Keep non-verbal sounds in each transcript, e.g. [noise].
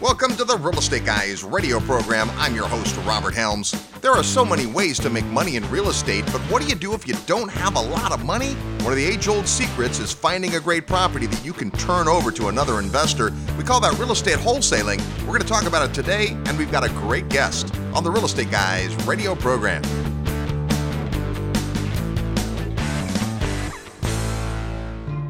Welcome to the Real Estate Guys radio program. I'm your host, Robert Helms. There are so many ways to make money in real estate, but what do you do if you don't have a lot of money? One of the age old secrets is finding a great property that you can turn over to another investor. We call that real estate wholesaling. We're going to talk about it today, and we've got a great guest on the Real Estate Guys radio program.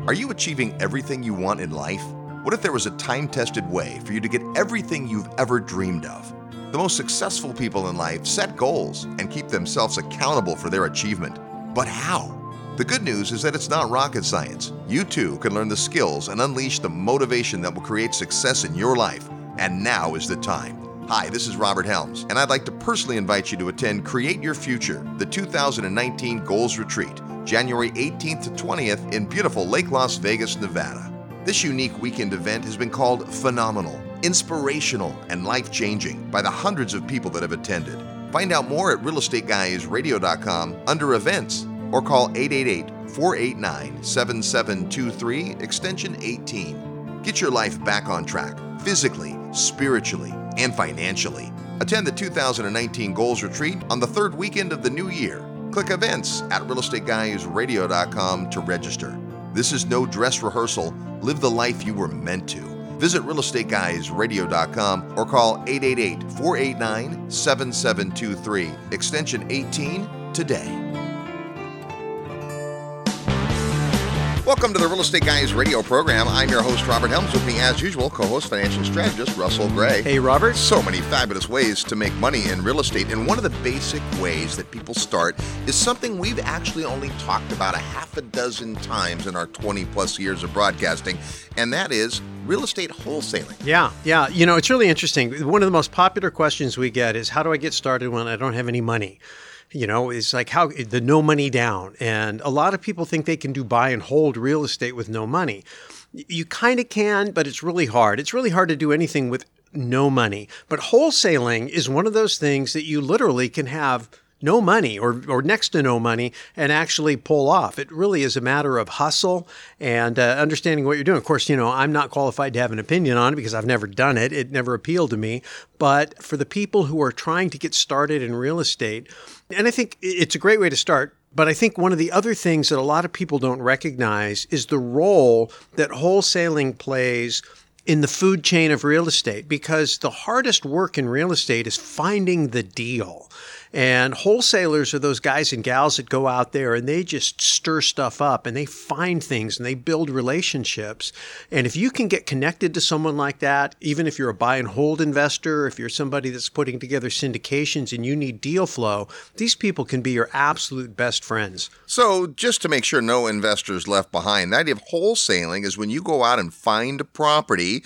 Are you achieving everything you want in life? What if there was a time tested way for you to get everything you've ever dreamed of? The most successful people in life set goals and keep themselves accountable for their achievement. But how? The good news is that it's not rocket science. You too can learn the skills and unleash the motivation that will create success in your life. And now is the time. Hi, this is Robert Helms, and I'd like to personally invite you to attend Create Your Future, the 2019 Goals Retreat, January 18th to 20th in beautiful Lake Las Vegas, Nevada. This unique weekend event has been called phenomenal, inspirational, and life changing by the hundreds of people that have attended. Find out more at realestateguysradio.com under events or call 888 489 7723 extension 18. Get your life back on track physically, spiritually, and financially. Attend the 2019 Goals Retreat on the third weekend of the new year. Click events at realestateguysradio.com to register. This is no dress rehearsal. Live the life you were meant to. Visit realestateguysradio.com or call 888 489 7723, extension 18 today. Welcome to the Real Estate Guys radio program. I'm your host, Robert Helms. With me, as usual, co host, financial strategist Russell Gray. Hey, Robert. So many fabulous ways to make money in real estate. And one of the basic ways that people start is something we've actually only talked about a half a dozen times in our 20 plus years of broadcasting, and that is real estate wholesaling. Yeah, yeah. You know, it's really interesting. One of the most popular questions we get is how do I get started when I don't have any money? You know it's like how the no money down. And a lot of people think they can do buy and hold real estate with no money. You kind of can but it's really hard. It's really hard to do anything with no money. But wholesaling is one of those things that you literally can have no money or, or next to no money and actually pull off. It really is a matter of hustle and uh, understanding what you're doing. Of course, you know, I'm not qualified to have an opinion on it because I've never done it. It never appealed to me. But for the people who are trying to get started in real estate, and I think it's a great way to start. But I think one of the other things that a lot of people don't recognize is the role that wholesaling plays in the food chain of real estate because the hardest work in real estate is finding the deal. And wholesalers are those guys and gals that go out there and they just stir stuff up and they find things and they build relationships. And if you can get connected to someone like that, even if you're a buy and hold investor, if you're somebody that's putting together syndications and you need deal flow, these people can be your absolute best friends. So, just to make sure no investors left behind, the idea of wholesaling is when you go out and find a property,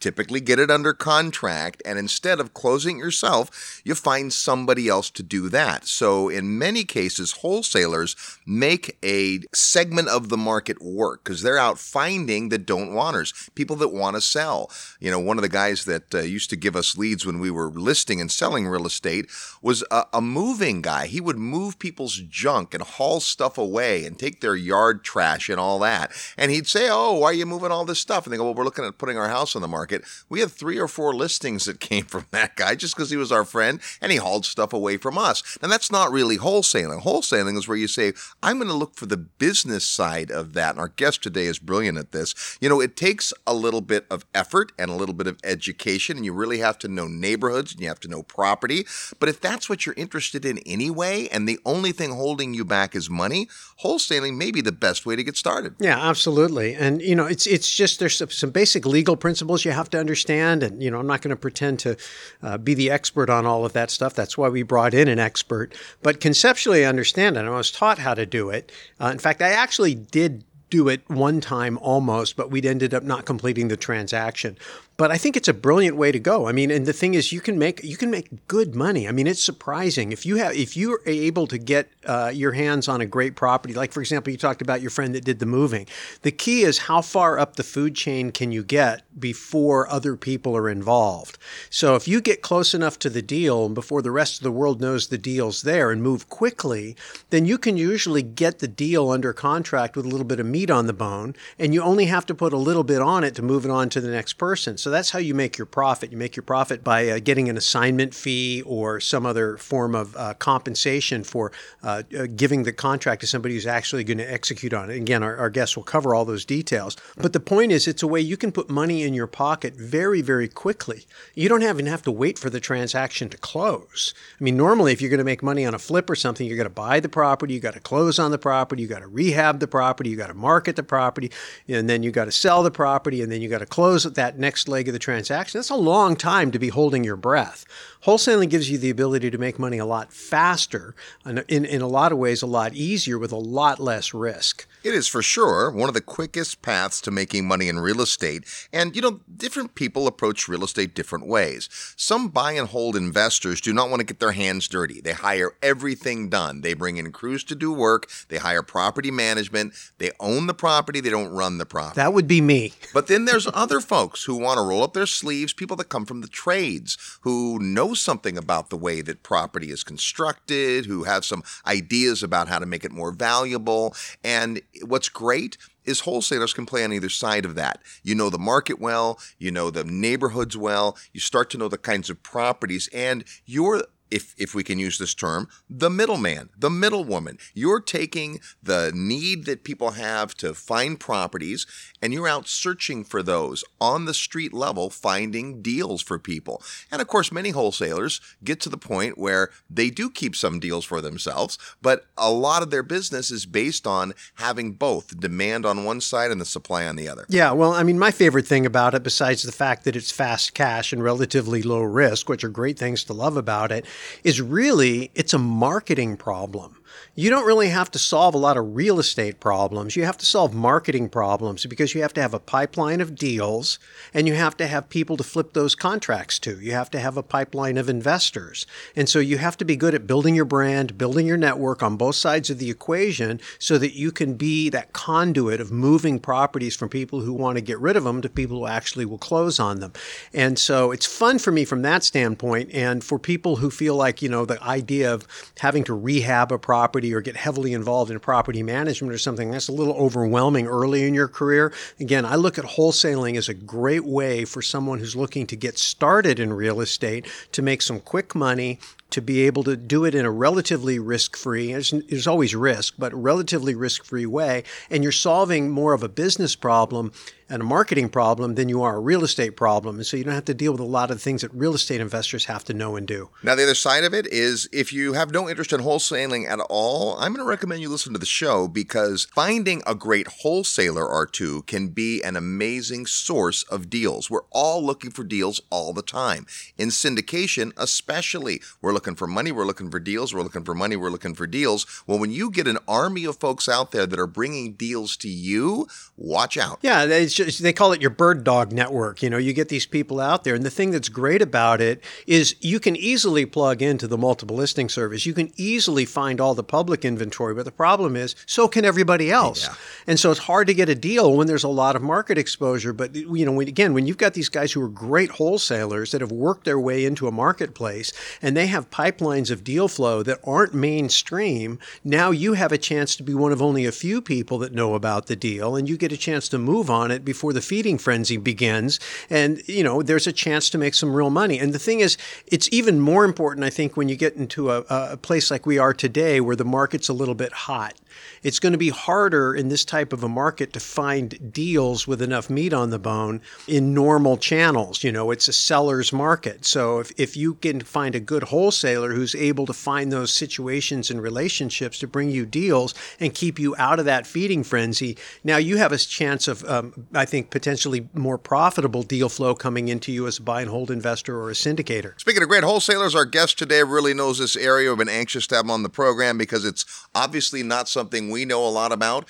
typically get it under contract, and instead of closing it yourself, you find somebody else to do that. So, in many cases, wholesalers make a segment of the market work because they're out finding the don't wanters, people that want to sell. You know, one of the guys that uh, used to give us leads when we were listing and selling real estate was a, a moving guy. He would move people's junk and haul stuff away and take their yard trash and all that. And he'd say, Oh, why are you moving all this stuff? And they go, Well, we're looking at putting our house on the market market. We had three or four listings that came from [laughs] that guy just because he was our friend and he hauled stuff away from us. And that's not really wholesaling. Wholesaling is where you say, I'm going to look for the business side of that. And our guest today is brilliant at this. You know, it takes a little bit of effort and a little bit of education, and you really have to know neighborhoods and you have to know property. But if that's what you're interested in anyway, and the only thing holding you back is money, wholesaling may be the best way to get started. Yeah, absolutely. And you know, it's it's just there's some basic legal principles you have to understand. And, you know, I'm not going to pretend to uh, be the expert on all of that stuff. That's why we brought in an expert. But conceptually, I understand it. I was taught how to do it. Uh, in fact, I actually did do it one time almost, but we'd ended up not completing the transaction but I think it's a brilliant way to go. I mean, and the thing is, you can make you can make good money. I mean, it's surprising if you have if you are able to get uh, your hands on a great property. Like for example, you talked about your friend that did the moving. The key is how far up the food chain can you get before other people are involved. So if you get close enough to the deal before the rest of the world knows the deal's there and move quickly, then you can usually get the deal under contract with a little bit of meat meat on the bone, and you only have to put a little bit on it to move it on to the next person. So that's how you make your profit. You make your profit by uh, getting an assignment fee or some other form of uh, compensation for uh, uh giving the contract to somebody who's actually going to execute on it. Again, our, our guests will cover all those details. But the point is, it's a way you can put money in your pocket very, very quickly. You don't even have to wait for the transaction to close. I mean, normally, if you're going to make money on a flip or something, you're going to buy the property, you got to close on the property, you got to rehab the property, you got to market the property, and then you got to sell the property, and then you got to close at that next leg of the transaction. That's a long time to be holding your breath. Wholesaling gives you the ability to make money a lot faster and in, in a lot of ways a lot easier with a lot less risk. It is for sure one of the quickest paths to making money in real estate. And, you know, different people approach real estate different ways. Some buy and hold investors do not want to get their hands dirty. They hire everything done. They bring in crews to do work. They hire property management. They own the property. They don't run the property. That would be me. But then there's other folks who want to roll up their sleeves, people that come from the trades, who know something about the way that property is constructed, who have some ideas about how to make it more valuable. And what's great is wholesalers can play on either side of that. You know the market well, you know the neighborhoods well, you start to know the kinds of properties, and you're if if we can use this term, the middleman, the middlewoman. You're taking the need that people have to find properties and you're out searching for those on the street level, finding deals for people. And of course, many wholesalers get to the point where they do keep some deals for themselves, but a lot of their business is based on having both demand on one side and the supply on the other. Yeah, well, I mean, my favorite thing about it, besides the fact that it's fast cash and relatively low risk, which are great things to love about it, is really it's a marketing problem you don't really have to solve a lot of real estate problems. You have to solve marketing problems because you have to have a pipeline of deals and you have to have people to flip those contracts to. You have to have a pipeline of investors. And so you have to be good at building your brand, building your network on both sides of the equation so that you can be that conduit of moving properties from people who want to get rid of them to people who actually will close on them. And so it's fun for me from that standpoint. And for people who feel like, you know, the idea of having to rehab a property property or get heavily involved in property management or something, that's a little overwhelming early in your career. Again, I look at wholesaling as a great way for someone who's looking to get started in real estate to make some quick money to be able to do it in a relatively risk free, there's, there's, always risk, but relatively risk free way. And you're solving more of a business problem and a marketing problem than you are a real estate problem. And so you don't have to deal with a lot of things that real estate investors have to know and do. Now, the other side of it is if you have no interest in wholesaling at all, I'm going to recommend you listen to the show because finding a great wholesaler or two can be an amazing source of deals. We're all looking for deals all the time. In syndication, especially, we're looking for money, we're looking for deals, we're looking for money, we're looking for deals. Well, when you get an army of folks out there that are bringing deals to you, watch out. Yeah, it's they call it your bird dog network. You know, you get these people out there, and the thing that's great about it is you can easily plug into the multiple listing service. You can easily find all the public inventory, but the problem is so can everybody else. Yeah. And so it's hard to get a deal when there's a lot of market exposure. But you know, when, again, when you've got these guys who are great wholesalers that have worked their way into a marketplace and they have pipelines of deal flow that aren't mainstream, now you have a chance to be one of only a few people that know about the deal, and you get a chance to move on it before the feeding frenzy begins. And, you know, there's a chance to make some real money. And the thing is, it's even more important, I think, when you get into a, a place like we are today where the market's a little bit hot it's going to be harder in this type of a market to find deals with enough meat on the bone in normal channels. You know, it's a seller's market. So if, if you can find a good wholesaler who's able to find those situations and relationships to bring you deals and keep you out of that feeding frenzy, now you have a chance of, um, I think, potentially more profitable deal flow coming into you as a buy and hold investor or a syndicator. Speaking of great wholesalers, our guest today really knows this area. We've been anxious to have him on the program because it's obviously not something we know a lot about.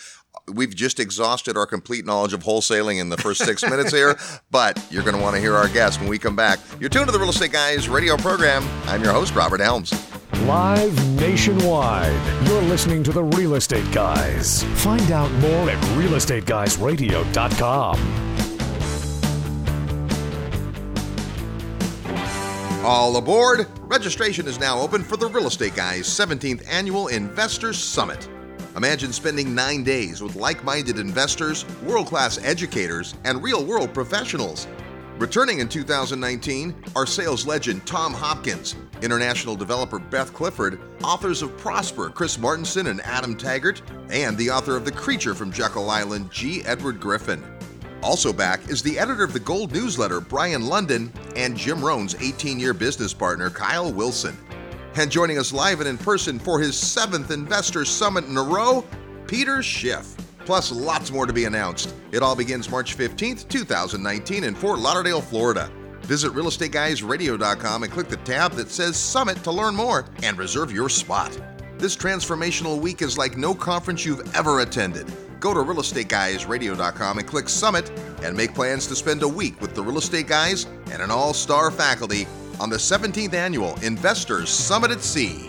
We've just exhausted our complete knowledge of wholesaling in the first six minutes here, [laughs] but you're going to want to hear our guest when we come back. You're tuned to the Real Estate Guys radio program. I'm your host, Robert Helms. Live nationwide, you're listening to the Real Estate Guys. Find out more at realestateguysradio.com. All aboard! Registration is now open for the Real Estate Guys 17th Annual Investors Summit. Imagine spending nine days with like minded investors, world class educators, and real world professionals. Returning in 2019 are sales legend Tom Hopkins, international developer Beth Clifford, authors of Prosper Chris Martenson and Adam Taggart, and the author of The Creature from Jekyll Island G. Edward Griffin. Also back is the editor of the Gold newsletter Brien Lundin and Jim Rohn's 18 year business partner Kyle Wilson. And joining us live and in person for his seventh Investor Summit in a row, Peter Schiff plus lots more to be announced. It all begins March 15th, 2019 in Fort Lauderdale, Florida. Visit realestateguysradio.com and click the tab that says Summit to learn more and reserve your spot. This transformational week is like no conference you've ever attended. Go to realestateguysradio.com and click Summit and make plans to spend a week with the Real Estate Guys and an all star faculty on the 17th annual Investors Summit at Sea.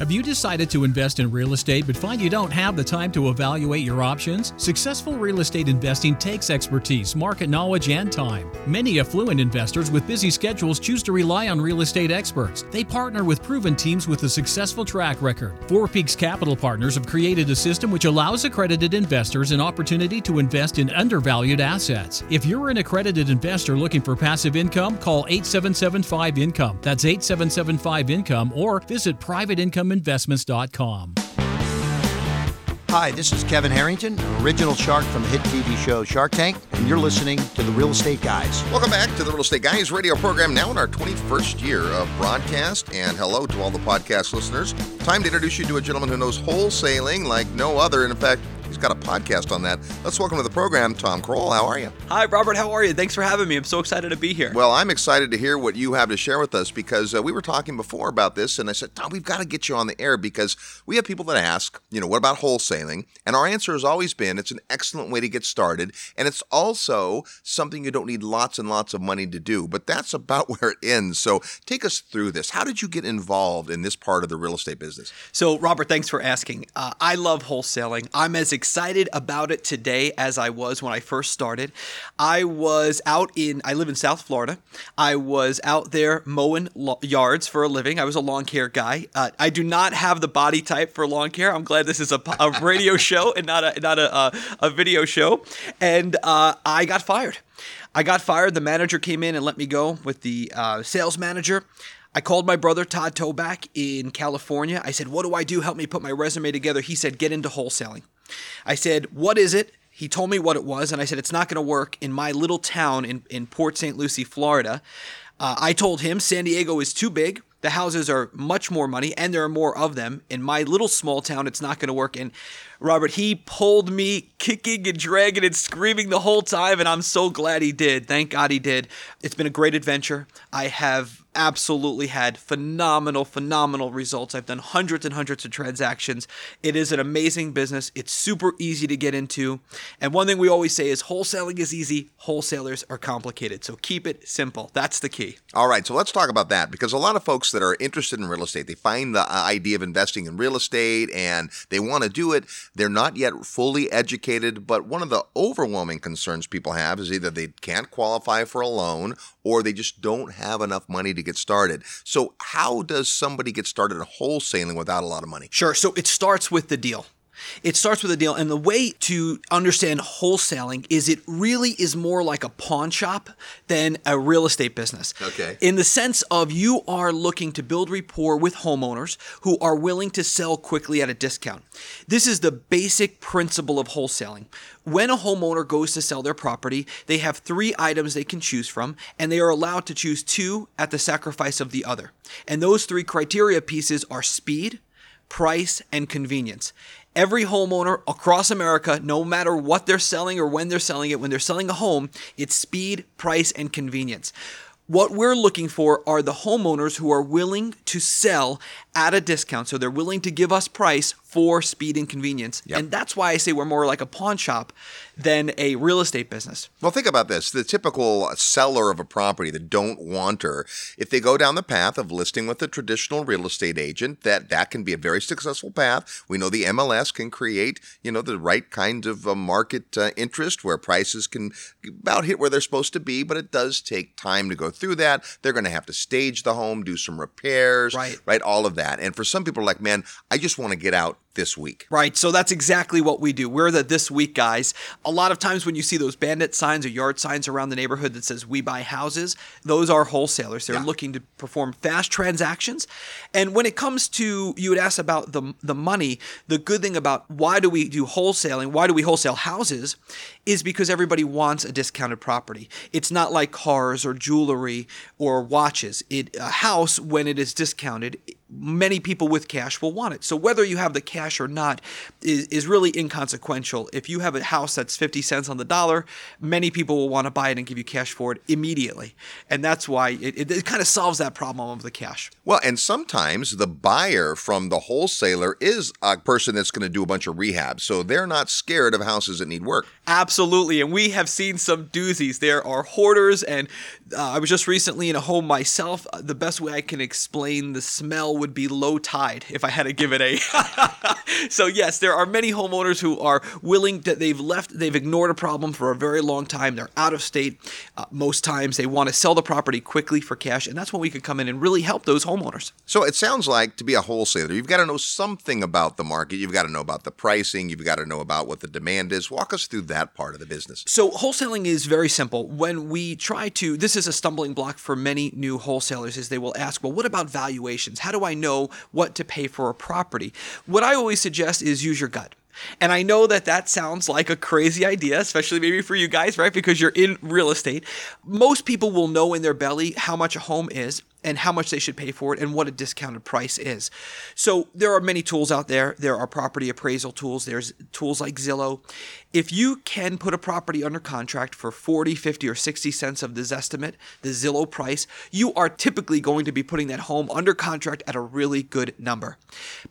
Have you decided to invest in real estate but find you don't have the time to evaluate your options? Successful real estate investing takes expertise, market knowledge, and time. Many affluent investors with busy schedules choose to rely on real estate experts. They partner with proven teams with a successful track record. Four Peaks Capital Partners have created a system which allows accredited investors an opportunity to invest in undervalued assets. If you're an accredited investor looking for passive income, call 8775 Income. That's 8775 Income or visit private income investments.com. Hi, this is Kevin Harrington, original shark from the hit TV show Shark Tank, and you're listening to the Real Estate Guys. Welcome back to the Real Estate Guys radio program, now in our 21st year of broadcast. And hello to all the podcast listeners. Time to introduce you to a gentleman who knows wholesaling like no other. And in fact, He's got a podcast on that. Let's welcome to the program Tom Krol. How are you? Hi, Robert. How are you? Thanks for having me. I'm so excited to be here. Well, I'm excited to hear what you have to share with us because uh, we were talking before about this, and I said, Tom, we've got to get you on the air because we have people that ask, you know, what about wholesaling? And our answer has always been it's an excellent way to get started, and it's also something you don't need lots and lots of money to do. But that's about [laughs] where it ends. So take us through this. How did you get involved in this part of the real estate business? So, Robert, thanks for asking. Uh, I love wholesaling. I'm as excited about it today as I was when I first started. I was out in, I live in South Florida. I was out there mowing lo- yards for a living. I was a lawn care guy. Uh, I do not have the body type for lawn care. I'm glad this is a, a radio [laughs] show and not a not a, a, a video show. And uh, I got fired. I got fired. The manager came in and let me go with the uh, sales manager. I called my brother Todd Toback in California. I said, What do I do? Help me put my resume together. He said, Get into wholesaling. I said, What is it? He told me what it was, and I said, It's not going to work in my little town in, in Port St. Lucie, Florida. Uh, I told him San Diego is too big. The houses are much more money, and there are more of them. In my little small town, it's not going to work. And Robert, he pulled me kicking and dragging and screaming the whole time, and I'm so glad he did. Thank God he did. It's been a great adventure. I have absolutely had phenomenal, phenomenal results. I've done hundreds and hundreds of transactions. It is an amazing business. It's super easy to get into. And one thing we always say is wholesaling is easy, wholesalers are complicated. So keep it simple. That's the key. All right, so let's talk about that because a lot of folks that are interested in real estate, they find the uh, idea of investing in real estate and they want to do it. They're not yet fully educated, but one of the overwhelming concerns people have is either they can't qualify for a loan or they just don't have enough money to get started. So, how does somebody get started wholesaling without a lot of money? Sure. So, it starts with the deal. It starts with a deal. And the way to understand wholesaling is it really is more like a pawn shop than a real estate business. Okay. In the sense of you are looking to build rapport with homeowners who are willing to sell quickly at a discount. This is the basic principle of wholesaling. When a homeowner goes to sell their property, they have three items they can choose from, and they are allowed to choose two at the sacrifice of the other. And those three criteria pieces are speed, price, and convenience. Every homeowner across America, no matter what they're selling or when they're selling it, when they're selling a home, it's speed, price, and convenience. What we're looking for are the homeowners who are willing to sell at a discount. So they're willing to give us price for speed and convenience. Yep. And that's why I say we're more like a pawn shop than a real estate business. Well, think about this. The typical seller of a property, the don't wanter, if they go down the path of listing with a traditional real estate agent, that that can be a very successful path. We know the MLS can create, you know, the right kind of uh, market uh, interest where prices can about hit where they're supposed to be, but it does take time to go through that. They're going to have to stage the home, do some repairs, Right. right, all of that. And for some people like, man, I just want to get out this week. Right. So that's exactly what we do. We're the this week guys. A lot of times when you see those bandit signs or yard signs around the neighborhood that says we buy houses, those are wholesalers. They're Yeah. looking to perform fast transactions. And when it comes to you would ask about the the money, the good thing about why do we do wholesaling? Why do we wholesale houses is because everybody wants a discounted property. It's not like cars or jewelry or watches. It a house when it is discounted many people with cash will want it. So whether you have the cash or not is, is really inconsequential. If you have a house that's 50 cents on the dollar, many people will want to buy it and give you cash for it immediately. And that's why it, it, it kind of solves that problem of the cash. Well, and sometimes the buyer from the wholesaler is a person that's going to do a bunch of rehab. So they're not scared of houses that need work. Absolutely. And we have seen some doozies. There are hoarders. And uh, I was just recently in a home myself. The best way I can explain the smell would be low tide if I had to give it a. [laughs] so, yes, there are many homeowners who are willing that they've left, they've ignored a problem for a very long time. They're out of state. Uh, most times they want to sell the property quickly for cash. And that's when we could come in and really help those homeowners. So it sounds like to be a wholesaler, you've got to know something about the market. You've got to know about the pricing. You've got to know about what the demand is. Walk us through that part of the business. So wholesaling is very simple. When we try to, this is a stumbling block for many new wholesalers, is they will ask, well, what about valuations? How do I know what to pay for a property? What I always suggest is use your gut. And I know that that sounds like a crazy idea, especially maybe for you guys, right? Because you're in real estate. Most people will know in their belly how much a home is and how much they should pay for it and what a discounted price is. So there are many tools out there. There are property appraisal tools. There's tools like Zillow. If you can put a property under contract for 40, 50 or 60 cents of the estimate, the Zillow price, you are typically going to be putting that home under contract at a really good number.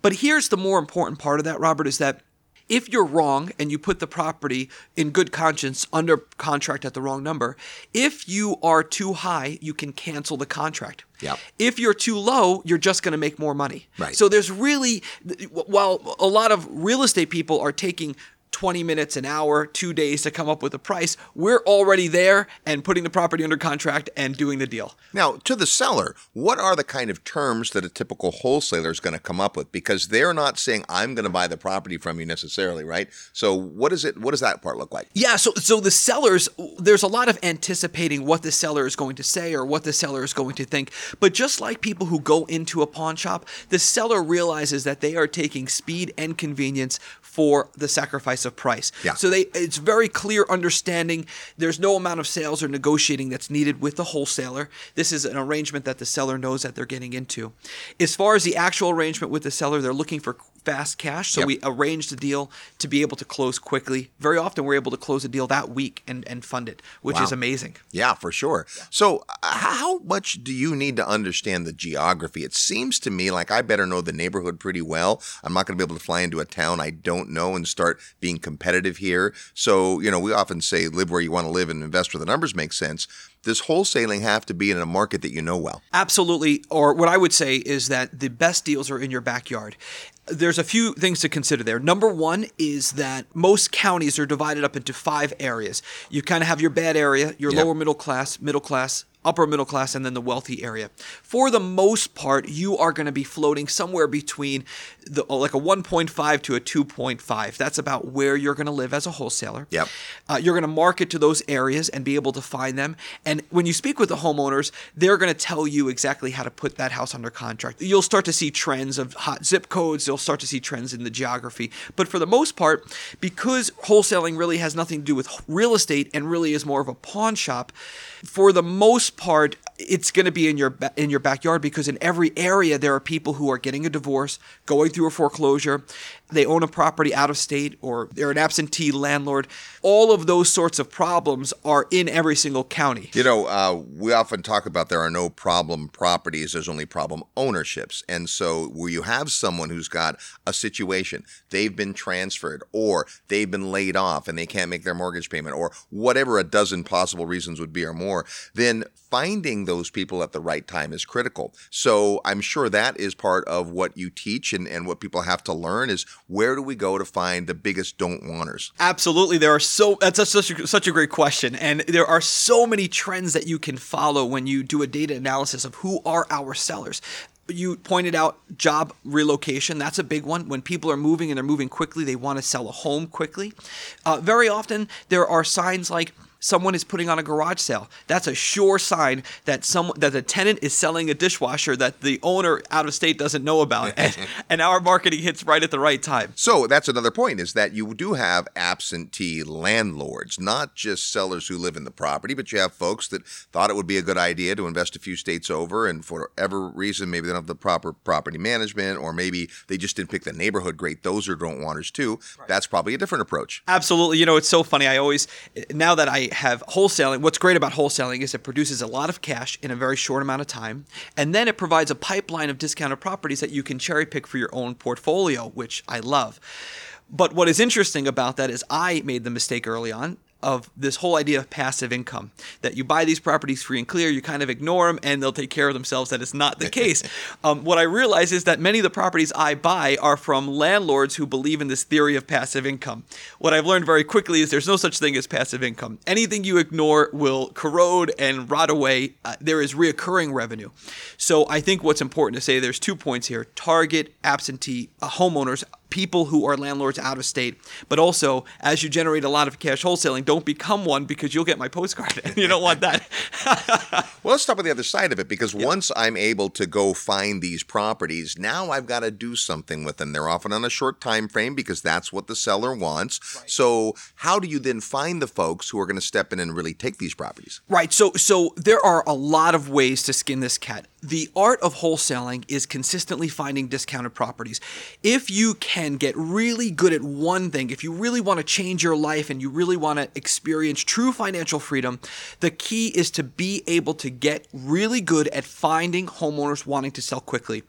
But here's the more important part of that, Robert, is that if you're wrong and you put the property in good conscience under contract at the wrong number, if you are too high, you can cancel the contract. Yep. If you're too low, you're just going to make more money. Right. So there's really, while a lot of real estate people are taking 20 minutes, an hour, two days to come up with a price, we're already there and putting the property under contract and doing the deal. Now, to the seller, what are the kind of terms that a typical wholesaler is going to come up with? Because they're not saying I'm going to buy the property from you necessarily, right? So, what is it? What does that part look like? Yeah, so so the sellers, there's a lot of anticipating what the seller is going to say or what the seller is going to think. But just like people who go into a pawn shop, the seller realizes that they are taking speed and convenience for the sacrifice of price. Yeah. So they it's very clear understanding. There's no amount of sales or negotiating that's needed with the wholesaler. This is an arrangement that the seller knows that they're getting into. As far as the actual arrangement with the seller, they're looking for fast cash. So Yep. we arranged the deal to be able to close quickly. Very often we're able to close a deal that week and, and fund it, which Wow. is amazing. Yeah, for sure. So, uh, how much do you need to understand the geography? It seems to me like I better know the neighborhood pretty well. I'm not going to be able to fly into a town I don't know and start being competitive here. So, you know, we often say live where you want to live and invest where the numbers make sense. Does wholesaling have to be in a market that you know well? Absolutely. Or what I would say is that the best deals are in your backyard. There's a few things to consider there. Number one is that most counties are divided up into five areas. You kind of have your bad area, your Yep. lower middle class, middle class, upper middle class, and then the wealthy area. For the most part, you are going to be floating somewhere between the, like a 1.5 to a 2.5. That's about where you're going to live as a wholesaler. Yep. Uh, you're going to market to those areas and be able to find them. And when you speak with the homeowners, they're going to tell you exactly how to put that house under contract. You'll start to see trends of hot zip codes. You'll start to see trends in the geography. But for the most part, because wholesaling really has nothing to do with real estate and really is more of a pawn shop, for the most part, it's going to be in your in your backyard because in every area there are people who are getting a divorce, going through a foreclosure, they own a property out of state, or they're an absentee landlord. All of those sorts of problems are in every single county. You know, uh, we often talk about there are no problem properties, there's only problem ownerships. And so, where you have someone who's got a situation, they've been transferred, or they've been laid off and they can't make their mortgage payment, or whatever a dozen possible reasons would be or more, then finding those people at the right time is critical. So, I'm sure that is part of what you teach and, and what people have to learn is where do we go to find the biggest don't wanters? Absolutely, there are so that's a, such a, such a great question, and there are so many trends that you can follow when you do a data analysis of who are our sellers. You pointed out job relocation. That's a big one. When people are moving and they're moving quickly, they want to sell a home quickly. Uh, very often, there are signs like someone is putting on a garage sale. That's a sure sign that someone that the tenant is selling a dishwasher that the owner out of state doesn't know about, [laughs] and, and our marketing hits right at the right time. So that's another point is that you do have absentee landlords, not just sellers who live in the property, but you have folks that thought it would be a good idea to invest a few states over, and for whatever reason, maybe they don't have the proper property management, or maybe they just didn't pick the neighborhood great. Those are don't wanters too. That's probably a different approach. Absolutely. You know, it's so funny. I always, now that I have wholesaling, what's great about wholesaling is it produces a lot of cash in a very short amount of time. And then it provides a pipeline of discounted properties that you can cherry pick for your own portfolio, which I love. But what is interesting about that is I made the mistake early on of this whole idea of passive income that you buy these properties free and clear, you kind of ignore them, and they'll take care of themselves. That is not the [laughs] case. um, what I realize is that many of the properties I buy are from landlords who believe in this theory of passive income. What I've learned very quickly is there's no such thing as passive income. Anything you ignore will corrode and rot away. Uh, there is reoccurring revenue. So I think what's important to say there's two points here target absentee uh, homeowners people who are landlords out of state. But also, as you generate a lot of cash wholesaling, don't become one because you'll get my postcard. and [laughs] you don't want that. [laughs] well, let's talk about the other side of it because once I'm able to go find these properties, now I've got to do something with them. They're often on a short time frame because that's what the seller wants. Right. So, how do you then find the folks who are going to step in and really take these properties? Right. So, so there are a lot of ways to skin this cat. The art of wholesaling is consistently finding discounted properties. If you can get really good at one thing, if you really want to change your life and you really want to experience true financial freedom, the key is to be able to get really good at finding homeowners wanting to sell quickly.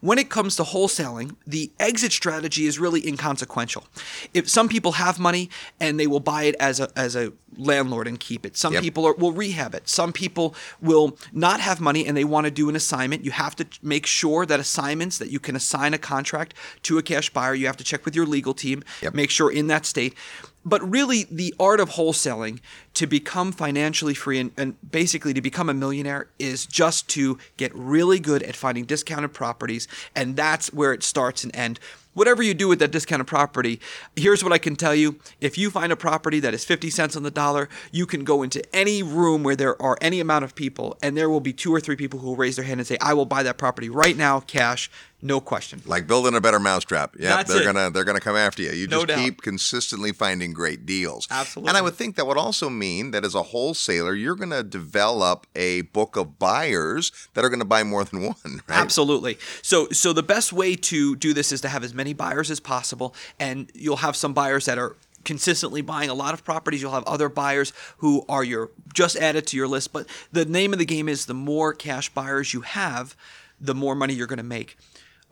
When it comes to wholesaling, the exit strategy is really inconsequential. If some people have money and they will buy it as a as a landlord and keep it. Some yep. people are, will rehab it. Some people will not have money and they want to do an assignment. You have to make sure that assignments that you can assign a contract to a cash buyer. You have to check with your legal team, yep. make sure in that state. But really, the art of wholesaling to become financially free and, and, basically to become a millionaire is just to get really good at finding discounted properties. And that's where it starts and ends whatever you do with that discounted property, here's what I can tell you. If you find a property that is 50 cents on the dollar, you can go into any room where there are any amount of people, and there will be two or three people who will raise their hand and say, I will buy that property right now, cash, no question. Like building a better mousetrap. Yeah, they're it. gonna they're gonna come after you. You just no keep consistently finding great deals. Absolutely. And I would think that would also mean that as a wholesaler, you're gonna develop a book of buyers that are gonna buy more than [laughs] one, right? Absolutely. So so the best way to do this is to have as many buyers as possible, and you'll have some buyers that are consistently buying a lot of properties. You'll have other buyers who are your just added to your list. But the name of the game is the more cash buyers you have, the more money you're going to make.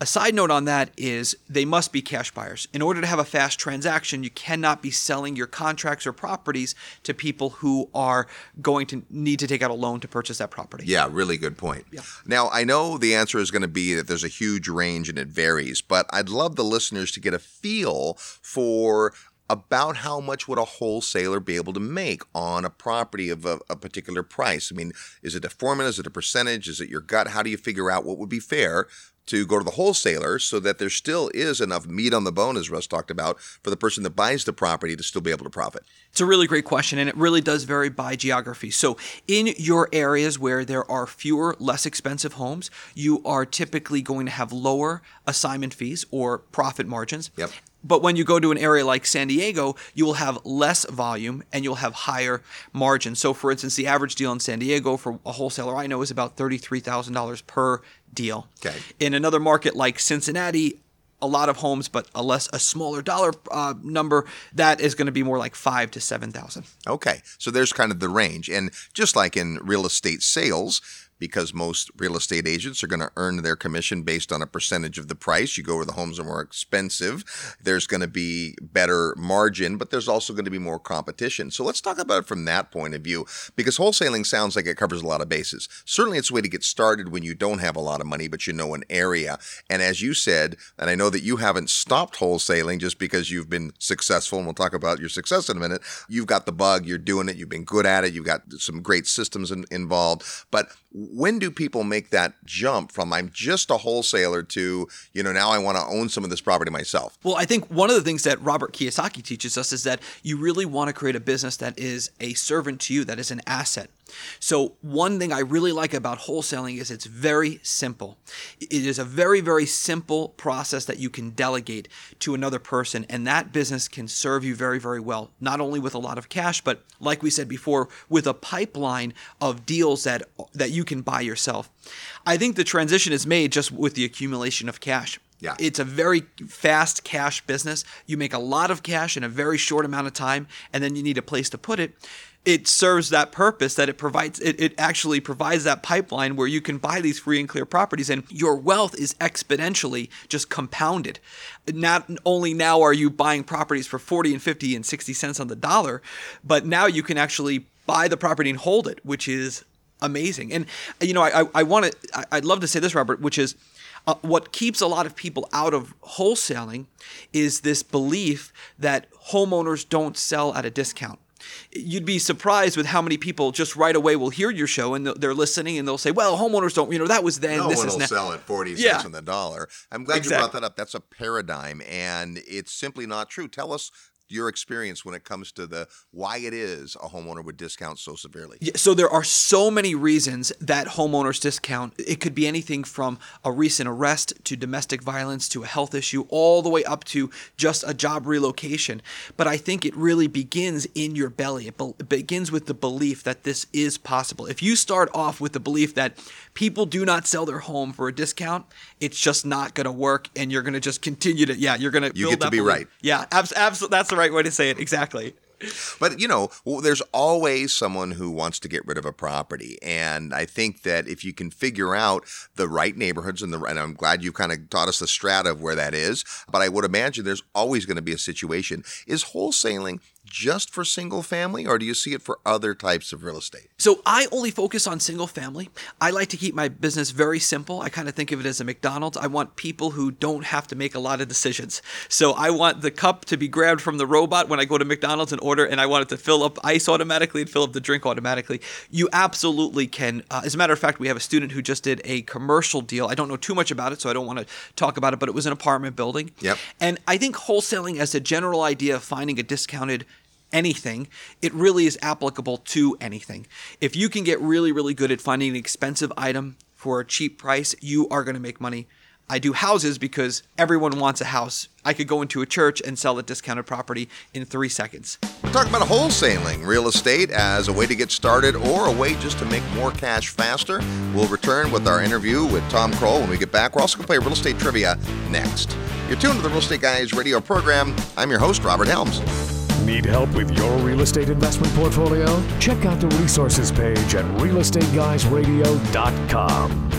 A side note on that is they must be cash buyers. In order to have a fast transaction, you cannot be selling your contracts or properties to people who are going to need to take out a loan to purchase that property. Yeah, really good point. Yeah. Now, I know the answer is going to be that there's a huge range and it varies, but I'd love the listeners to get a feel for about how much would a wholesaler be able to make on a property of a, a, particular price? I mean, is it a formula? Is it a percentage? Is it your gut? How do you figure out what would be fair to go to the wholesaler so that there still is enough meat on the bone, as Russ talked about, for the person that buys the property to still be able to profit? It's a really great question, and it really does vary by geography. So, in your areas where there are fewer, less expensive homes, you are typically going to have lower assignment fees or profit margins. Yep. But when you go to an area like San Diego, you will have less volume and you'll have higher margins. So, for instance, the average deal in San Diego for a wholesaler I know is about $33,000 per deal. Okay. In another market like Cincinnati, a lot of homes, but a less a smaller dollar uh, number, that is going to be more like five to seven thousand. Okay, so there's kind of the range, and just like in real estate sales, because most real estate agents are going to earn their commission based on a percentage of the price. You go where the homes are more expensive, there's going to be better margin, but there's also going to be more competition. So let's talk about it from that point of view, because wholesaling sounds like it covers a lot of bases. Certainly, it's a way to get started when you don't have a lot of money, but you know an area. And as you said, and I know that you haven't stopped wholesaling just because you've been successful, and we'll talk about your success in a minute. You've got the bug, you're doing it, you've been good at it, you've got some great systems in, involved. But when do people make that jump from I'm just a wholesaler to, you know, now I want to own some of this property myself? Well, I think one of the things that Robert Kiyosaki teaches us is that you really want to create a business that is a servant to you, that is an asset. So, one thing I really like about wholesaling is it's very simple. It is a very, very simple process that you can delegate to another person, and that business can serve you very, very well, not only with a lot of cash, but like we said before, with a pipeline of deals that, that you can buy yourself. I think the transition is made just with the accumulation of cash. Yeah. It's a very fast cash business. You make a lot of cash in a very short amount of time, and then you need a place to put it. It serves that purpose that it provides. It, it actually provides that pipeline where you can buy these free and clear properties, and your wealth is exponentially just compounded. Not only now are you buying properties for 40 and 50 and 60 cents on the dollar, but now you can actually buy the property and hold it, which is amazing. And you know, I, I, I want to, I'd love to say this, Robert, which is uh, what keeps a lot of people out of wholesaling is this belief that homeowners don't sell at a discount. You'd be surprised with how many people just right away will hear your show and they're listening and they'll say, "Well, homeowners don't. You know, that was then. No this one is will now." sell at 40 Yeah. cents on the dollar. I'm glad you brought that up. That's a paradigm, and it's simply not true. Tell us your experience when it comes to the why it is a homeowner would discount so severely. Yeah, so there are so many reasons that homeowners discount. It could be anything from a recent arrest to domestic violence to a health issue, all the way up to just a job relocation. But I think it really begins in your belly. It, be- it begins with the belief that this is possible. If you start off with the belief that people do not sell their home for a discount, it's just not going to work, and you're going to just continue to yeah, you're going to You build get to be belief. right. Yeah, abs- absolutely. That's the right way to say it. Exactly. But you know, there's always someone who wants to get rid of a property, and I think that if you can figure out the right neighborhoods and the and I'm glad you kind of taught us the strata of where that is. But I would imagine there's always going to be a situation. Is wholesaling just for single family, or do you see it for other types of real estate? So I only focus on single family. I like to keep my business very simple. I kind of think of it as a McDonald's. I want people who don't have to make a lot of decisions. So I want the cup to be grabbed from the robot when I go to McDonald's and order, and I want it to fill up ice automatically and fill up the drink automatically. You absolutely can. Uh, as a matter of fact, we have a student who just did a commercial deal. I don't know too much about it, so I don't want to talk about it, but it was an apartment building. Yep. And I think wholesaling as a general idea of finding a discounted anything, it really is applicable to anything. If you can get really, really good at finding an expensive item for a cheap price, you are going to make money. I do houses because everyone wants a house. I could go into a church and sell a discounted property in three seconds. We're talking about wholesaling real estate as a way to get started or a way just to make more cash faster. We'll return with our interview with Tom Krol when we get back. We're also going to play real estate trivia next. You're tuned to the Real Estate Guys radio program. I'm your host, Robert Helms. Need help with your real estate investment portfolio? Check out the resources page at realestateguysradio.com.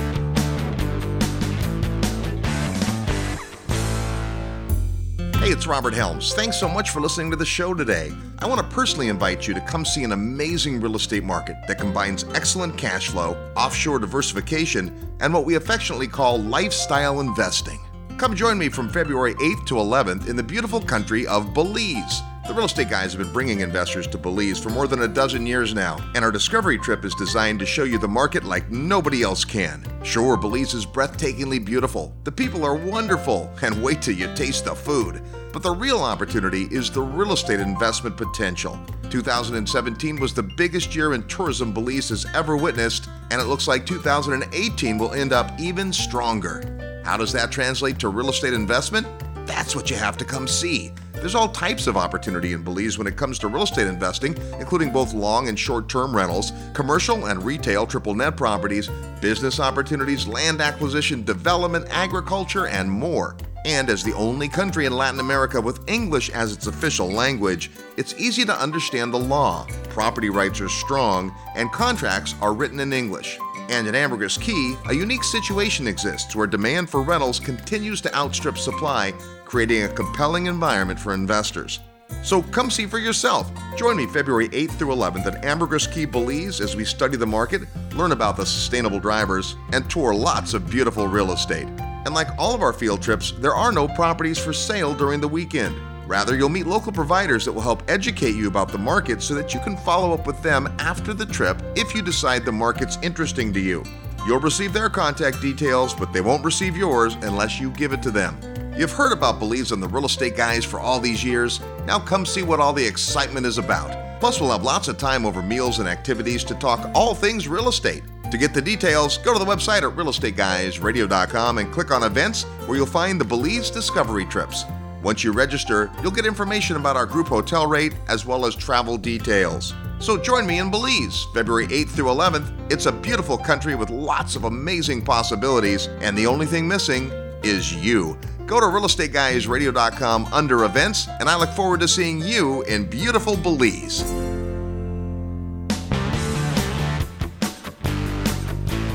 Hey, it's Robert Helms. Thanks so much for listening to the show today. I want to personally invite you to come see an amazing real estate market that combines excellent cash flow, offshore diversification, and what we affectionately call lifestyle investing. Come join me from February 8th to 11th in the beautiful country of Belize. The real estate guys have been bringing investors to Belize for more than a dozen years now, and our discovery trip is designed to show you the market like nobody else can. Sure, Belize is breathtakingly beautiful, the people are wonderful, and wait till you taste the food. But the real opportunity is the real estate investment potential. 2017 was the biggest year in tourism Belize has ever witnessed, and it looks like 2018 will end up even stronger. How does that translate to real estate investment? That's what you have to come see. There's all types of opportunity in Belize when it comes to real estate investing, including both long and short term rentals, commercial and retail triple net properties, business opportunities, land acquisition, development, agriculture, and more. And as the only country in Latin America with English as its official language, it's easy to understand the law. Property rights are strong, and contracts are written in English. And in Ambergris Caye, a unique situation exists where demand for rentals continues to outstrip supply, creating a compelling environment for investors. So come see for yourself. Join me February 8th through 11th at Ambergris Caye Belize as we study the market, learn about the sustainable drivers, and tour lots of beautiful real estate. And like all of our field trips, there are no properties for sale during the weekend. Rather, you'll meet local providers that will help educate you about the market so that you can follow up with them after the trip if you decide the market's interesting to you. You'll receive their contact details, but they won't receive yours unless you give it to them. You've heard about Belize and the real estate guys for all these years. Now come see what all the excitement is about. Plus, we'll have lots of time over meals and activities to talk all things real estate. To get the details, go to the website at realestateguysradio.com and click on events where you'll find the Belize Discovery Trips. Once you register, you'll get information about our group hotel rate as well as travel details. So join me in Belize, February 8th through 11th. It's a beautiful country with lots of amazing possibilities, and the only thing missing is you. Go to realestateguysradio.com under events, and I look forward to seeing you in beautiful Belize.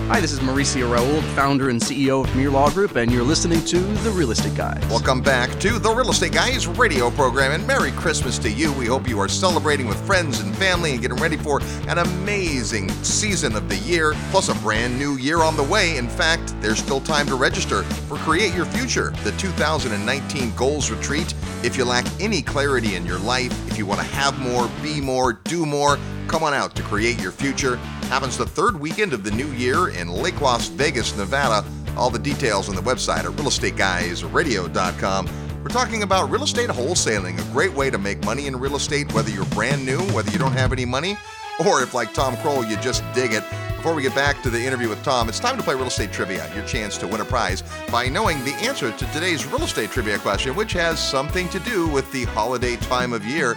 Hi, this is Mauricio Rauld, founder and CEO of Premier Law Group, and you're listening to The Real Estate Guys. Welcome back to the Real Estate Guys radio program, and Merry Christmas to you. We hope you are celebrating with friends and family and getting ready for an amazing season of the year, plus a brand new year on the way. In fact, there's still time to register for Create Your Future, the 2019 Goals Retreat. If you lack any clarity in your life, if you want to have more, be more, do more, come on out to Create Your Future. Happens the third weekend of the new year in Lake Las Vegas, Nevada. All the details on the website at realestateguysradio.com. We're talking about real estate wholesaling, a great way to make money in real estate, whether you're brand new, whether you don't have any money, or if, like Tom Krol, you just dig it. Before we get back to the interview with Tom, it's time to play Real Estate Trivia, your chance to win a prize by knowing the answer to today's real estate trivia question, which has something to do with the holiday time of year.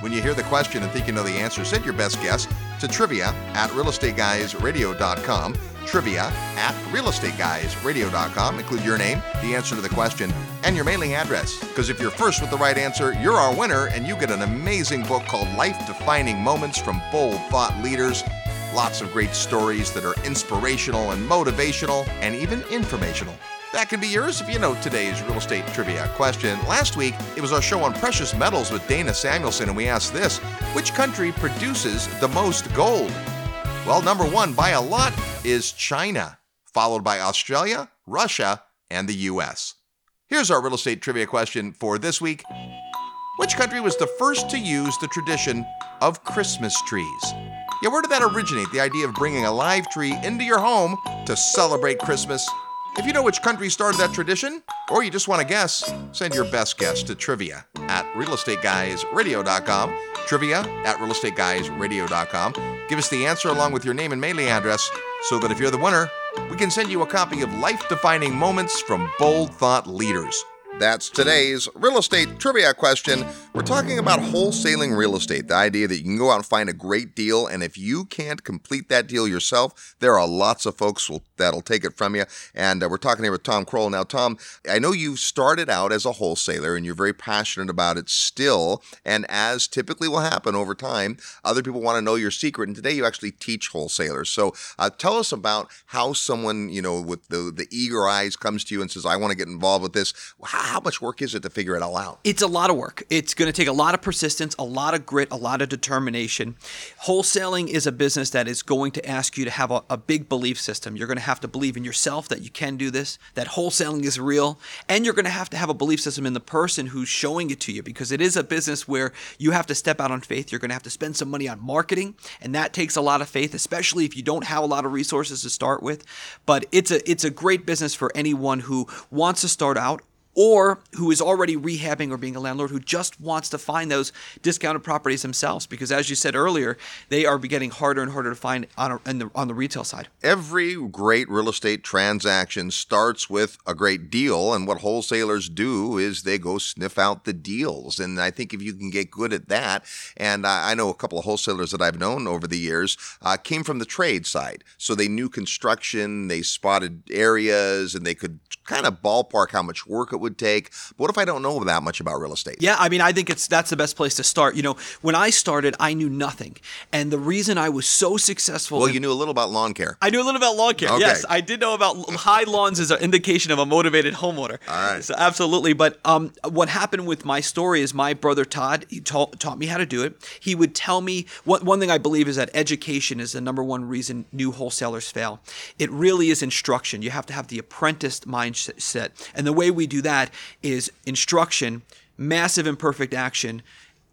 When you hear the question and think you know the answer, send your best guess to trivia at realestateguysradio.com. Trivia at realestateguysradio.com. Include your name, the answer to the question, and your mailing address. Because if you're first with the right answer, you're our winner, and you get an amazing book called Life Defining Moments from Bold Thought Leaders. Lots of great stories that are inspirational and motivational and even informational. That can be yours if you know today's real estate trivia question. Last week, it was our show on precious metals with Dana Samuelson, and we asked this Which country produces the most gold? Well, number one by a lot is China, followed by Australia, Russia, and the US. Here's our real estate trivia question for this week Which country was the first to use the tradition of Christmas trees? Yeah, where did that originate? The idea of bringing a live tree into your home to celebrate Christmas if you know which country started that tradition, or you just want to guess, send your best guess to trivia at realestateguysradio.com. Trivia at realestateguysradio.com. Give us the answer along with your name and mailing address so that if you're the winner, we can send you a copy of Life Defining Moments from Bold Thought Leaders. That's today's real estate trivia question. We're talking about wholesaling real estate, the idea that you can go out and find a great deal, and if you can't complete that deal yourself, there are lots of folks will, that'll take it from you. And uh, we're talking here with Tom Krol. Now, Tom, I know you started out as a wholesaler and you're very passionate about it still. And as typically will happen over time, other people want to know your secret. And today you actually teach wholesalers. So uh, tell us about how someone, you know, with the, the eager eyes comes to you and says, I want to get involved with this. How how much work is it to figure it all out? It's a lot of work. It's going to take a lot of persistence, a lot of grit, a lot of determination. Wholesaling is a business that is going to ask you to have a, a big belief system. You're going to have to believe in yourself that you can do this, that wholesaling is real, and you're going to have to have a belief system in the person who's showing it to you because it is a business where you have to step out on faith. You're going to have to spend some money on marketing, and that takes a lot of faith, especially if you don't have a lot of resources to start with. But it's a it's a great business for anyone who wants to start out or who is already rehabbing or being a landlord who just wants to find those discounted properties themselves. Because as you said earlier they are getting harder and harder to find on, a, the, on the retail side. Every great real estate transaction starts with a great deal and what wholesalers do is they go sniff out the deals. And i think if you can get good at that and i know a couple of wholesalers that i've known over the years uh, came from the trade side. So they knew construction they spotted areas and they could kind of ballpark how much work it would take. But what if I don't know that much about real estate? Yeah, I mean, I think it's that's the best place to start. You know, when I started, I knew nothing, and the reason I was so successful. Well, you knew a little about lawn care. I knew a little about lawn care. Okay. Yes, I did know about high lawns as an indication of a motivated homeowner. All right. So absolutely. But um, what happened with my story is my brother Todd he taught, taught me how to do it. He would tell me one one thing I believe is that education is the number one reason new wholesalers fail. It really is instruction. You have to have the apprentice mindset, and the way we do that is instruction, massive imperfect action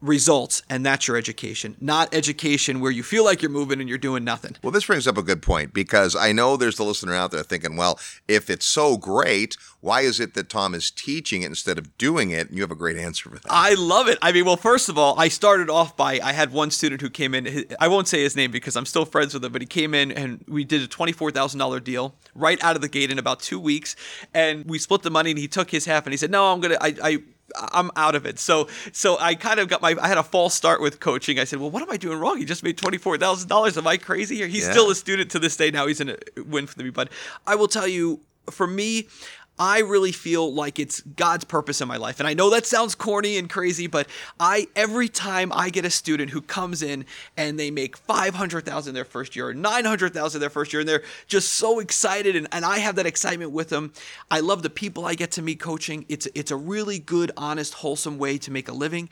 results and that's your education not education where you feel like you're moving and you're doing nothing Well, this brings up a good point because I know there's the listener out there thinking, well, if it's so great, why is it that Tom is teaching it instead of doing it? And you have a great answer for that. I love it. I mean, well, first of all, I started off by I had one student who came in. I won't say his name because I'm still friends with him, but he came in and we did a twenty-four thousand dollar deal right out of the gate in about two weeks, and we split the money. And he took his half, and he said, "No, I'm gonna. I, I I'm out of it. So so I kind of got my I had a false start with coaching. I said, well, what am I doing wrong? He just made twenty four thousand dollars. Am I crazy? Here, he's Yeah. still a student to this day. Now he's in a win for the me. But I will tell you, for me. I really feel like it's God's purpose in my life. And I know that sounds corny and crazy, but I every time I get a student who comes in and they make 500,000 their first year or 900,000 their first year and they're just so excited and, and I have that excitement with them. I love the people I get to meet coaching. It's it's a really good, honest, wholesome way to make a living.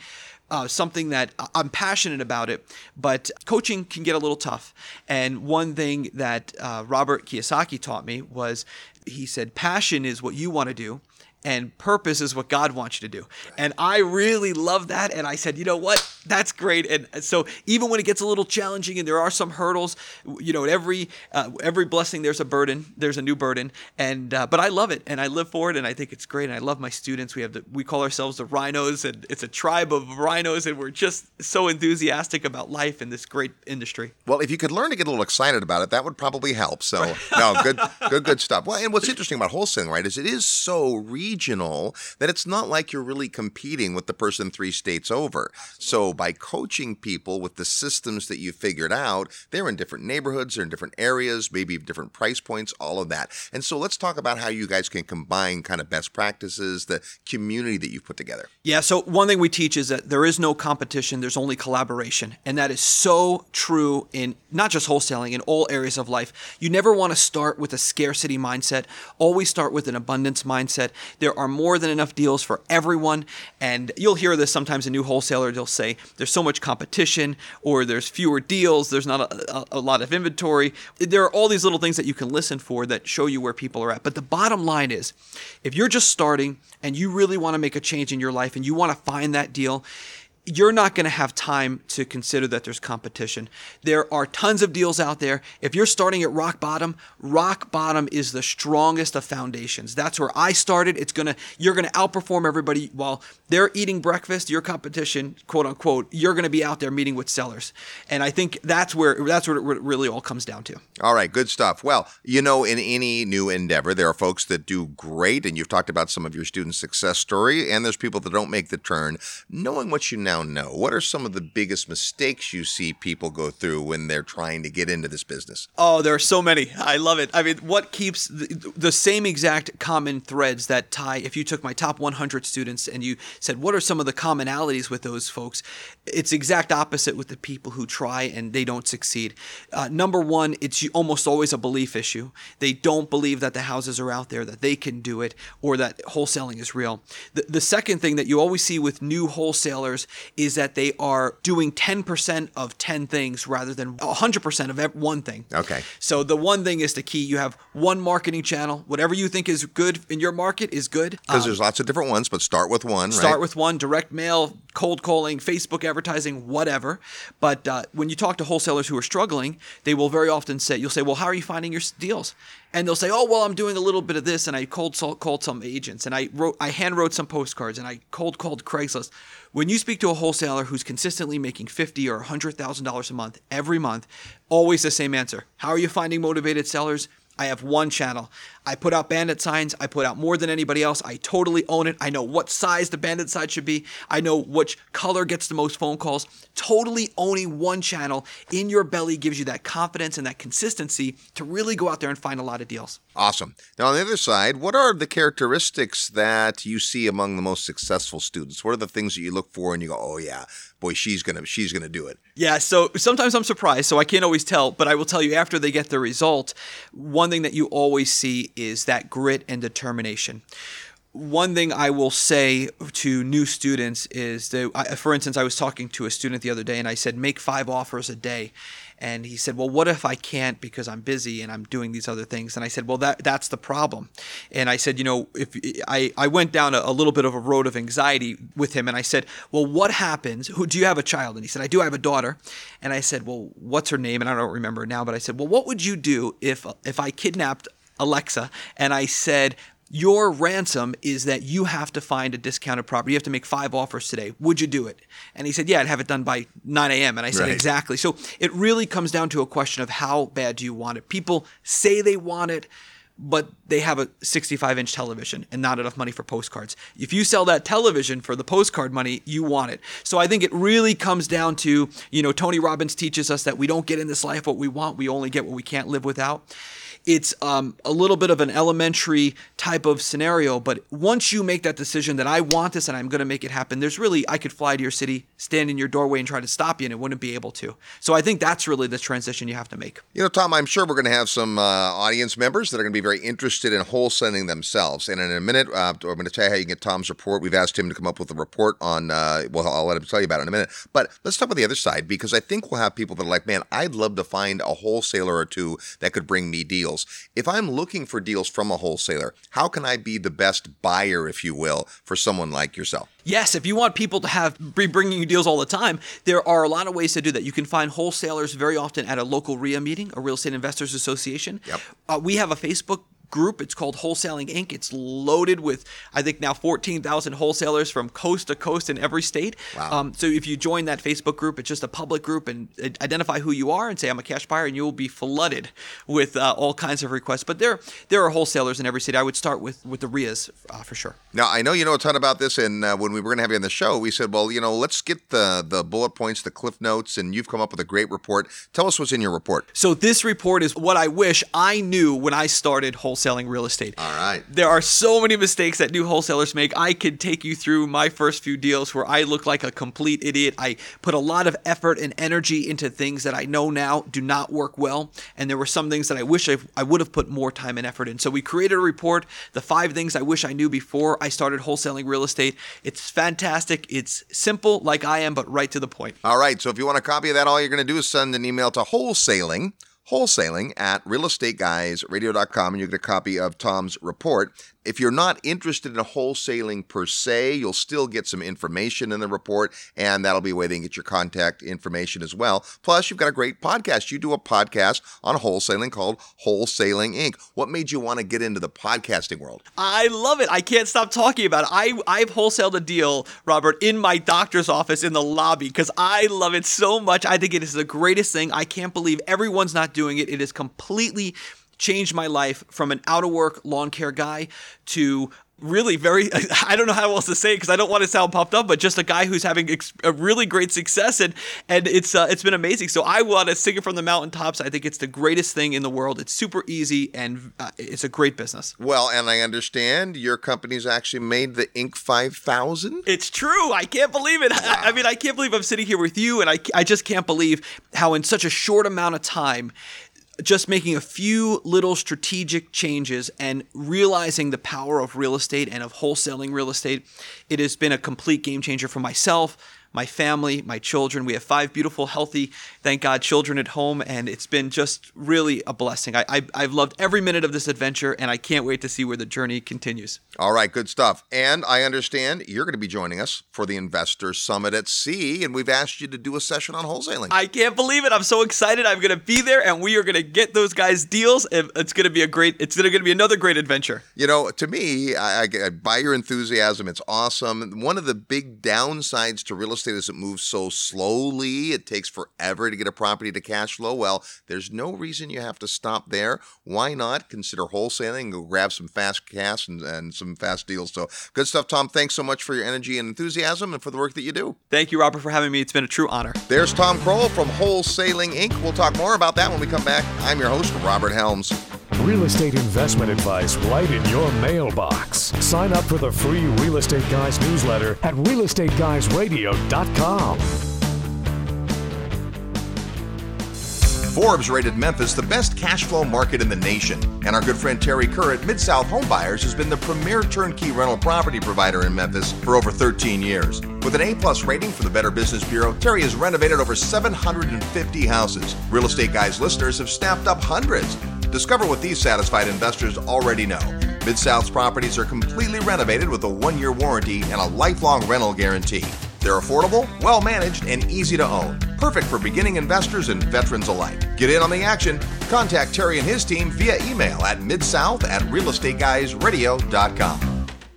Uh, something that I'm passionate about it, but coaching can get a little tough. And one thing that uh, Robert Kiyosaki taught me was he said, passion is what you want to do. And purpose is what God wants you to do. And I really love that. And I said, you know what? That's great. And so even when it gets a little challenging and there are some hurdles, you know, every uh, every blessing there's a burden. There's a new burden. And uh, but I love it and I live for it and I think it's great. And I love my students. We have the we call ourselves the rhinos and it's a tribe of rhinos and we're just so enthusiastic about life in this great industry. Well, if you could learn to get a little excited about it, that would probably help. So, no, good, [laughs] good, good stuff. Well, and what's interesting about wholesaling, right, is it is so regional that it's not like you're really competing with the person three states over. So, by coaching people with the systems that you figured out, they're in different neighborhoods, they're in different areas, maybe different price points, all of that. And so, let's talk about how you guys can combine kind of best practices, the community that you've put together. Yeah, so one thing we teach is that there is no competition, there's only collaboration. And that is so true in not just wholesaling, in all areas of life. You never want to start with a scarcity mindset, always start with an abundance mindset. There are more than enough deals for everyone. And you'll hear this sometimes a new wholesaler, they'll say, there's so much competition, or there's fewer deals, there's not a, a, a lot of inventory. There are all these little things that you can listen for that show you where people are at. But the bottom line is, if you're just starting and you really want to make a change in your life and you want to find that deal, you're not going to have time to consider that there's competition. There are tons of deals out there. If you're starting at rock bottom, rock bottom is the strongest of foundations. That's where I started. It's going to you're going to outperform everybody while they're eating breakfast, your competition, quote unquote, you're going to be out there meeting with sellers. And I think that's where that's what it really all comes down to. All right, good stuff. Well, you know, in any new endeavor, there are folks that do great, and you've talked about some of your students' success story, and there's people that don't make the turn. Knowing what you now know, what are some of the biggest mistakes you see people go through when they're trying to get into this business? Oh, there are so many. I love it. I mean, what keeps the, the same exact common threads that tie? If you took my top 100 students and you said, what are some of the commonalities with those folks? It's exact opposite with the people who try and they don't succeed. Uh, number one, it's almost always a belief issue. They don't believe that the houses are out there, that they can do it, or that wholesaling is real. The, the second thing that you always see with new wholesalers is that they are doing 10% of 10 things rather than 100% of one thing. Okay. So the one thing is the key. You have one marketing channel. Whatever you think is good in your market is good. Because Um, there's lots of different ones, but start with one, Start right? with one direct mail, cold calling, Facebook advertising, whatever. But uh, when you talk to wholesalers who are struggling, they will very often say, You'll say, Well, how are you finding your deals? And they'll say, Oh, well, I'm doing a little bit of this, and I cold called some agents, and I wrote, I hand wrote some postcards, and I cold called Craigslist. When you speak to a wholesaler who's consistently making fifty or hundred thousand dollars a month every month, always the same answer. How are you finding motivated sellers? I have one channel. I put out bandit signs. I put out more than anybody else. I totally own it. I know what size the bandit sign should be. I know which color gets the most phone calls. Totally owning one channel in your belly gives you that confidence and that consistency to really go out there and find a lot of deals. Awesome. Now, on the other side, what are the characteristics that you see among the most successful students? What are the things that you look for and you go, "Oh yeah, boy, she's gonna she's gonna do it." Yeah, so sometimes I'm surprised, so I can't always tell, but I will tell you after they get the result, one thing that you always see is that grit and determination. One thing I will say to new students is that, I, for instance, I was talking to a student the other day and I said, make five offers a day. And he said, "Well, what if I can't because I'm busy and I'm doing these other things?" And I said, "Well, that that's the problem." And I said, "You know, if I I went down a, a little bit of a road of anxiety with him, and I said, "Well, what happens? Who do you have a child?" And he said, "I do. I have a daughter." And I said, "Well, what's her name?" And I don't remember now, but I said, "Well, what would you do if if I kidnapped Alexa and I said, your ransom is that you have to find a discounted property. You have to make five offers today. Would you do it? And he said, Yeah, I'd have it done by 9 a.m. And I said, Right. Exactly. So it really comes down to a question of how bad do you want it. People say they want it, but they have a 65 inch television and not enough money for postcards. If you sell that television for the postcard money, you want it. So I think it really comes down to, you know, Tony Robbins teaches us that we don't get in this life what we want, we only get what we can't live without it's um, a little bit of an elementary type of scenario. But once you make that decision that I want this and I'm going to make it happen, there's really, I could fly to your city, stand in your doorway and try to stop you, and it wouldn't be able to. So I think that's really the transition you have to make. You know, Tom, I'm sure we're going to have some uh, audience members that are going to be very interested in wholesaling themselves. And in a minute, uh, I'm going to tell you how you can get Tom's report. We've asked him to come up with a report on, uh, well, I'll let him tell you about it in a minute. But let's talk about the other side because I think we'll have people that are like, man, I'd love to find a wholesaler or two that could bring me deals. If I'm looking for deals from a wholesaler, how can I be the best buyer, if you will, for someone like yourself? Yes, if you want people to have be bringing you deals all the time, there are a lot of ways to do that. You can find wholesalers very often at a local REIA meeting, a Real Estate Investors Association. Yep. Uh, we have a Facebook group. It's called Wholesaling Inc. It's loaded with, I think, now 14,000 wholesalers from coast to coast in every state. Wow. Um, so if you join that Facebook group, it's just a public group and identify who you are and say, I'm a cash buyer, and you will be flooded with uh, all kinds of requests. But there, there are wholesalers in every state. I would start with, with the REIAs uh, for sure. Now I know you know a ton about this, and uh, when we were going to have you on the show, we said, well, you know, let's get the the bullet points, the cliff notes, and you've come up with a great report. Tell us what's in your report. So this report is what I wish I knew when I started wholesaling real estate. All right. There are so many mistakes that new wholesalers make. I could take you through my first few deals where I look like a complete idiot. I put a lot of effort and energy into things that I know now do not work well. And there were some things that I wish I, I would have put more time and effort in. So we created a report, the five things I wish I knew before I started wholesaling real estate. It's fantastic. It's simple like I am, but right to the point. All right. So if you want a copy of that, all you're going to do is send an email to wholesaling, wholesaling at realestateguysradio.com, and you get a copy of Tom's report. If you're not interested in wholesaling per se, you'll still get some information in the report, and that'll be a way they can get your contact information as well. Plus, you've got a great podcast. You do a podcast on wholesaling called Wholesaling Inc. What made you want to get into the podcasting world? I love it. I can't stop talking about it. I I've wholesaled a deal, Robert, in my doctor's office in the lobby because I love it so much. I think it is the greatest thing. I can't believe everyone's not doing it. It is completely changed my life from an out of work lawn care guy to really very [laughs] I don't know how else to say it because I don't want to sound puffed up but just a guy who's having ex- a really great success and and it's uh, it's been amazing so I want to sing it from the mountaintops I think it's the greatest thing in the world it's super easy and uh, it's a great business Well, and I understand your company's actually made the Inc. 5000. It's true. I can't believe it. [laughs] I, I mean, I can't believe I'm sitting here with you, and I, I just can't believe how, in such a short amount of time, just making a few little strategic changes and realizing the power of real estate and of wholesaling real estate, it has been a complete game changer for myself, my family, my children. We have five beautiful, healthy, thank God, children at home, and it's been just really a blessing. I, I, I've loved every minute of this adventure, and I can't wait to see where the journey continues. All right, good stuff. And I understand you're going to be joining us for the Investor Summit at Sea, and we've asked you to do a session on wholesaling. I can't believe it. I'm so excited. I'm going to be there and we are going to get those guys deals. It's going to be a great, it's going to be another great adventure. you know, to me, I, I, I buy your enthusiasm. It's awesome. One of the big downsides to real estate estate as it moves so slowly, it takes forever to get a property to cash flow. Well, there's no reason you have to stop there. Why not consider wholesaling and go grab some fast cash and, and some fast deals? So good stuff, Tom. Thanks so much for your energy and enthusiasm and for the work that you do. Thank you, Robert, for having me. It's been a true honor. There's Tom Krol from Wholesaling Inc. We'll talk more about that when we come back. I'm your host, Robert Helms. Real estate investment advice right in your mailbox. Sign up for the free Real Estate Guys newsletter at realestateguysradio.com. Forbes rated Memphis the best cash flow market in the nation. And our good friend Terry Kerr at Mid South Homebuyers has been the premier turnkey rental property provider in Memphis for over 13 years. With an A plus rating from the Better Business Bureau, Terry has renovated over 750 houses. Real Estate Guys listeners have snapped up hundreds. Discover what these satisfied investors already know. Mid South's properties are completely renovated with a one year warranty and a lifelong rental guarantee. They're affordable, well managed, and easy to own. Perfect for beginning investors and veterans alike. Get in on the action. Contact Terry and his team via email at midsouth at realestateguysradio.com.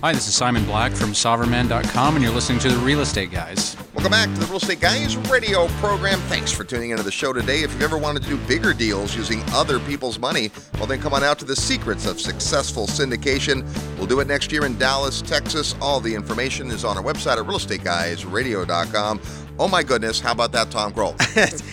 Hi, this is Simon Black from sovereignman.com, and you're listening to the Real Estate Guys. Welcome back to the Real Estate Guys radio program. Thanks for tuning into the show today. If you've ever wanted to do bigger deals using other people's money, well, then come on out to the secrets of successful syndication. We'll do it next year in Dallas, Texas. All the information is on our website at realestateguysradio.com. Oh my goodness, how about that, Tom Krol?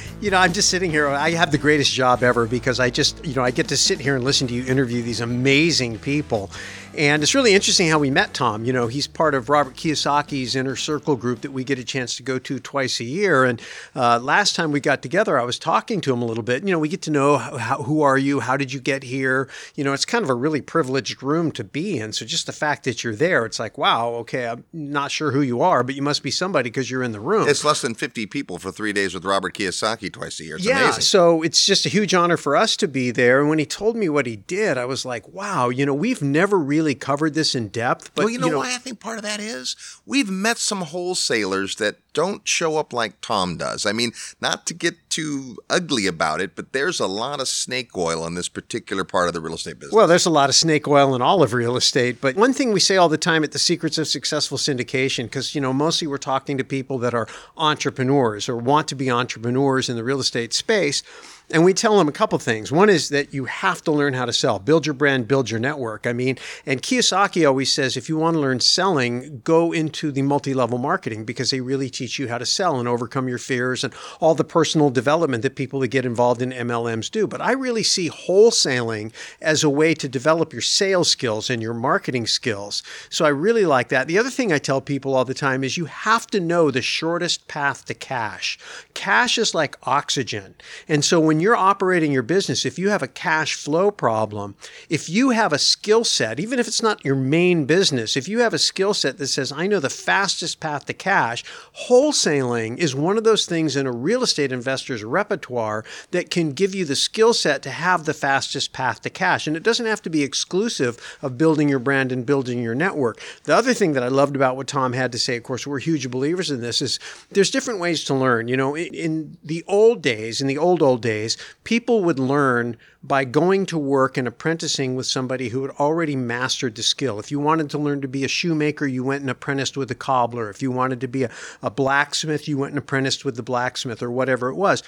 [laughs] you know, I'm just sitting here. I have the greatest job ever because I just, you know, I get to sit here and listen to you interview these amazing people. And it's really interesting how we met Tom. You know, he's part of Robert Kiyosaki's inner circle group that we get a chance to go to twice a year. And uh, last time we got together, I was talking to him a little bit. You know, we get to know how, who are you? How did you get here? You know, it's kind of a really privileged room to be in. So just the fact that you're there, it's like, wow, okay, I'm not sure who you are, but you must be somebody because you're in the room. It's less than 50 people for three days with Robert Kiyosaki twice a year. It's yeah, amazing. so it's just a huge honor for us to be there. And when he told me what he did, I was like, wow, you know, we've never really covered this in depth. But well, you know, why I think part of that is we've met some wholesalers that don't show up like Tom does. I mean, not to get too ugly about it, but there's a lot of snake oil in this particular part of the real estate business. Well, there's a lot of snake oil in all of real estate. But one thing we say all the time at the Secrets of Successful Syndication, because, you know, mostly we're talking to people that are entrepreneurs or want to be entrepreneurs in the real estate space. And we tell them a couple things. One is that you have to learn how to sell, build your brand, build your network. I mean, and Kiyosaki always says if you want to learn selling, go into the multi level marketing because they really teach you how to sell and overcome your fears and all the personal development that people that get involved in MLMs do. But I really see wholesaling as a way to develop your sales skills and your marketing skills. So I really like that. The other thing I tell people all the time is you have to know the shortest path to cash. Cash is like oxygen. And so when when you're operating your business, if you have a cash flow problem, if you have a skill set, even if it's not your main business, if you have a skill set that says, I know the fastest path to cash, wholesaling is one of those things in a real estate investor's repertoire that can give you the skill set to have the fastest path to cash. And it doesn't have to be exclusive of building your brand and building your network. The other thing that I loved about what Tom had to say, of course, we're huge believers in this, is there's different ways to learn. You know, in, the old days, in the old, old days, people would learn by going to work and apprenticing with somebody who had already mastered the skill. If you wanted to learn to be a shoemaker, you went and apprenticed with a cobbler. If you wanted to be a, a blacksmith, you went and apprenticed with the blacksmith or whatever it was.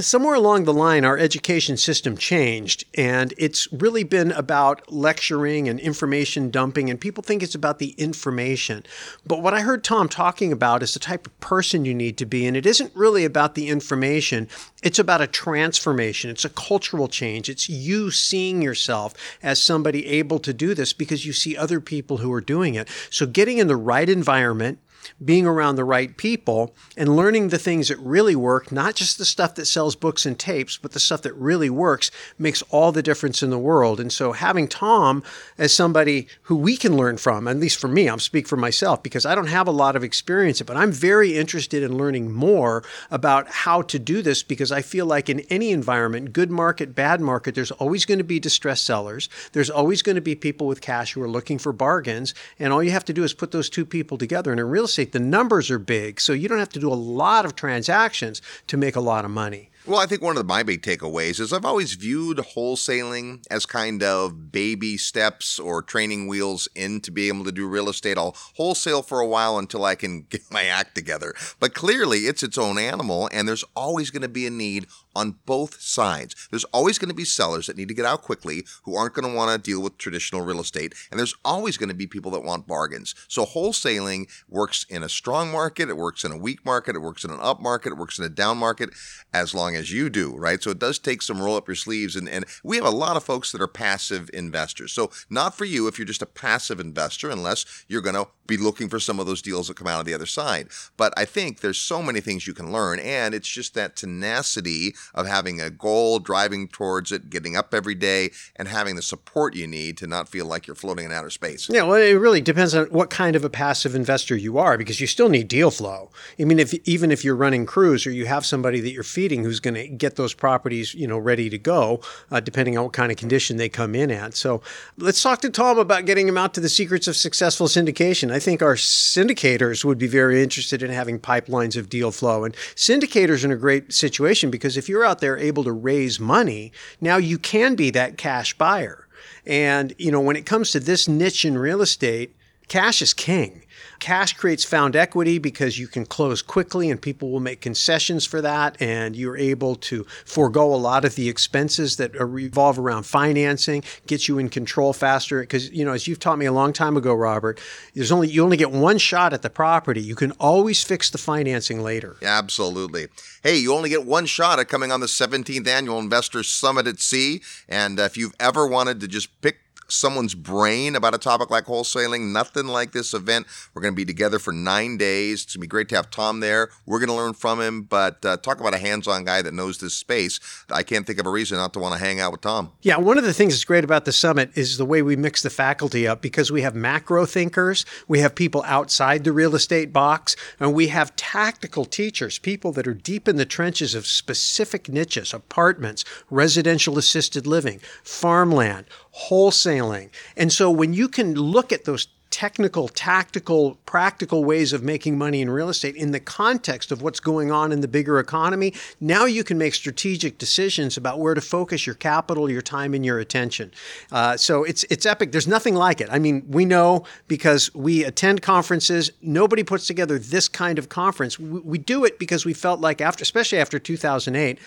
Somewhere along the line, our education system changed, and it's really been about lecturing and information dumping, and people think it's about the information. But what I heard Tom talking about is the type of person you need to be, and it isn't really about the information, it's about a transformation, it's a cultural change, it's you seeing yourself as somebody able to do this because you see other people who are doing it. So, getting in the right environment being around the right people and learning the things that really work, not just the stuff that sells books and tapes, but the stuff that really works makes all the difference in the world. And so having Tom as somebody who we can learn from, at least for me, I'm speak for myself because I don't have a lot of experience, but I'm very interested in learning more about how to do this because I feel like in any environment, good market, bad market, there's always going to be distressed sellers. There's always going to be people with cash who are looking for bargains. And all you have to do is put those two people together. And in real estate, the numbers are big, so you don't have to do a lot of transactions to make a lot of money. Well, I think one of my big takeaways is I've always viewed wholesaling as kind of baby steps or training wheels in to be able to do real estate. I'll wholesale for a while until I can [laughs] get my act together. But clearly, it's its own animal, and there's always going to be a need on both sides. There's always going to be sellers that need to get out quickly who aren't going to want to deal with traditional real estate, and there's always going to be people that want bargains. So wholesaling works in a strong market, it works in a weak market, it works in an up market, it works in a down market, as long as you do, right? So it does take some roll up your sleeves. And, and we have a lot of folks that are passive investors. So not for you if you're just a passive investor, unless you're going to be looking for some of those deals that come out of the other side. But I think there's so many things you can learn. And it's just that tenacity of having a goal, driving towards it, getting up every day, and having the support you need to not feel like you're floating in outer space. Yeah, well, it really depends on what kind of a passive investor you are because you still need deal flow. I mean, if even if you're running crews or you have somebody that you're feeding who's going to get those properties, you know, ready to go, uh, depending on what kind of condition they come in at. So let's talk to Tom about getting him out to the secrets of successful syndication. I think our syndicators would be very interested in having pipelines of deal flow. And syndicators are in a great situation because if you're out there able to raise money, now you can be that cash buyer. And, you know, when it comes to this niche in real estate, cash is king. Cash creates found equity because you can close quickly and people will make concessions for that. And you're able to forego a lot of the expenses that revolve around financing, get you in control faster. Because, you know, as you've taught me a long time ago, Robert, there's only, you only get one shot at the property. You can always fix the financing later. Absolutely. Hey, you only get one shot at coming on the 17th annual Investor Summit at Sea. And if you've ever wanted to just pick someone's brain about a topic like wholesaling. Nothing like this event. We're going to be together for nine days. It's going to be great to have Tom there. We're going to learn from him, but uh, talk about a hands on guy that knows this space. I can't think of a reason not to want to hang out with Tom. Yeah, one of the things that's great about the summit is the way we mix the faculty up because we have macro thinkers, we have people outside the real estate box, and we have tactical teachers, people that are deep in the trenches of specific niches, apartments, residential assisted living, farmland wholesaling. And so when you can look at those technical, tactical, practical ways of making money in real estate in the context of what's going on in the bigger economy, now you can make strategic decisions about where to focus your capital, your time, and your attention. Uh, so it's it's epic. There's nothing like it. I mean, we know because we attend conferences. Nobody puts together this kind of conference. We, we do it because we felt like after, especially after 2008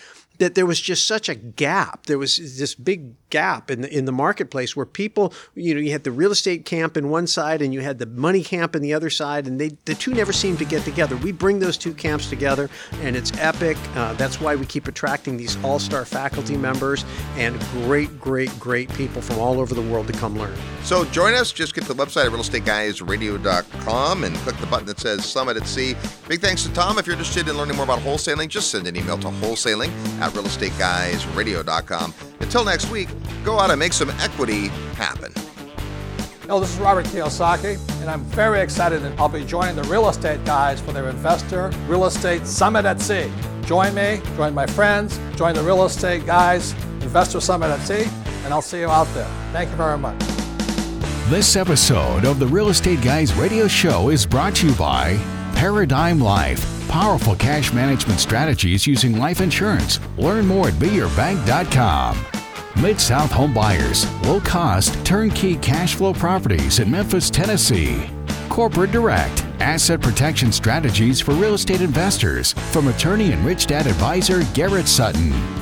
that there was just such a gap. There was this big gap in the in the marketplace where people, you know, you had the real estate camp in one side and you had the money camp in the other side, and they the two never seemed to get together. We bring those two camps together, and it's epic. Uh, that's why we keep attracting these all star faculty members and great, great, great people from all over the world to come learn. So join us. Just get to the website at realestateguysradio.com and click the button that says Summit at Sea. Big thanks to Tom. If you're interested in learning more about wholesaling, just send an email to wholesaling at realestateguysradio.com. Until next week, go out and make some equity happen. Hello, this is Robert Kiyosaki, and I'm very excited that I'll be joining the real estate guys for their Investor Real Estate Summit at Sea. Join me, join my friends, join the real estate guys Investor Summit at Sea, and I'll see you out there. Thank you very much. This episode of the Real Estate Guys radio show is brought to you by Paradigm Life. Powerful cash management strategies using life insurance. Learn more at beyourbank.com. Mid South Home Buyers, low cost, turnkey cash flow properties in Memphis, Tennessee. Corporate Direct, asset protection strategies for real estate investors from attorney and rich dad advisor Garrett Sutton.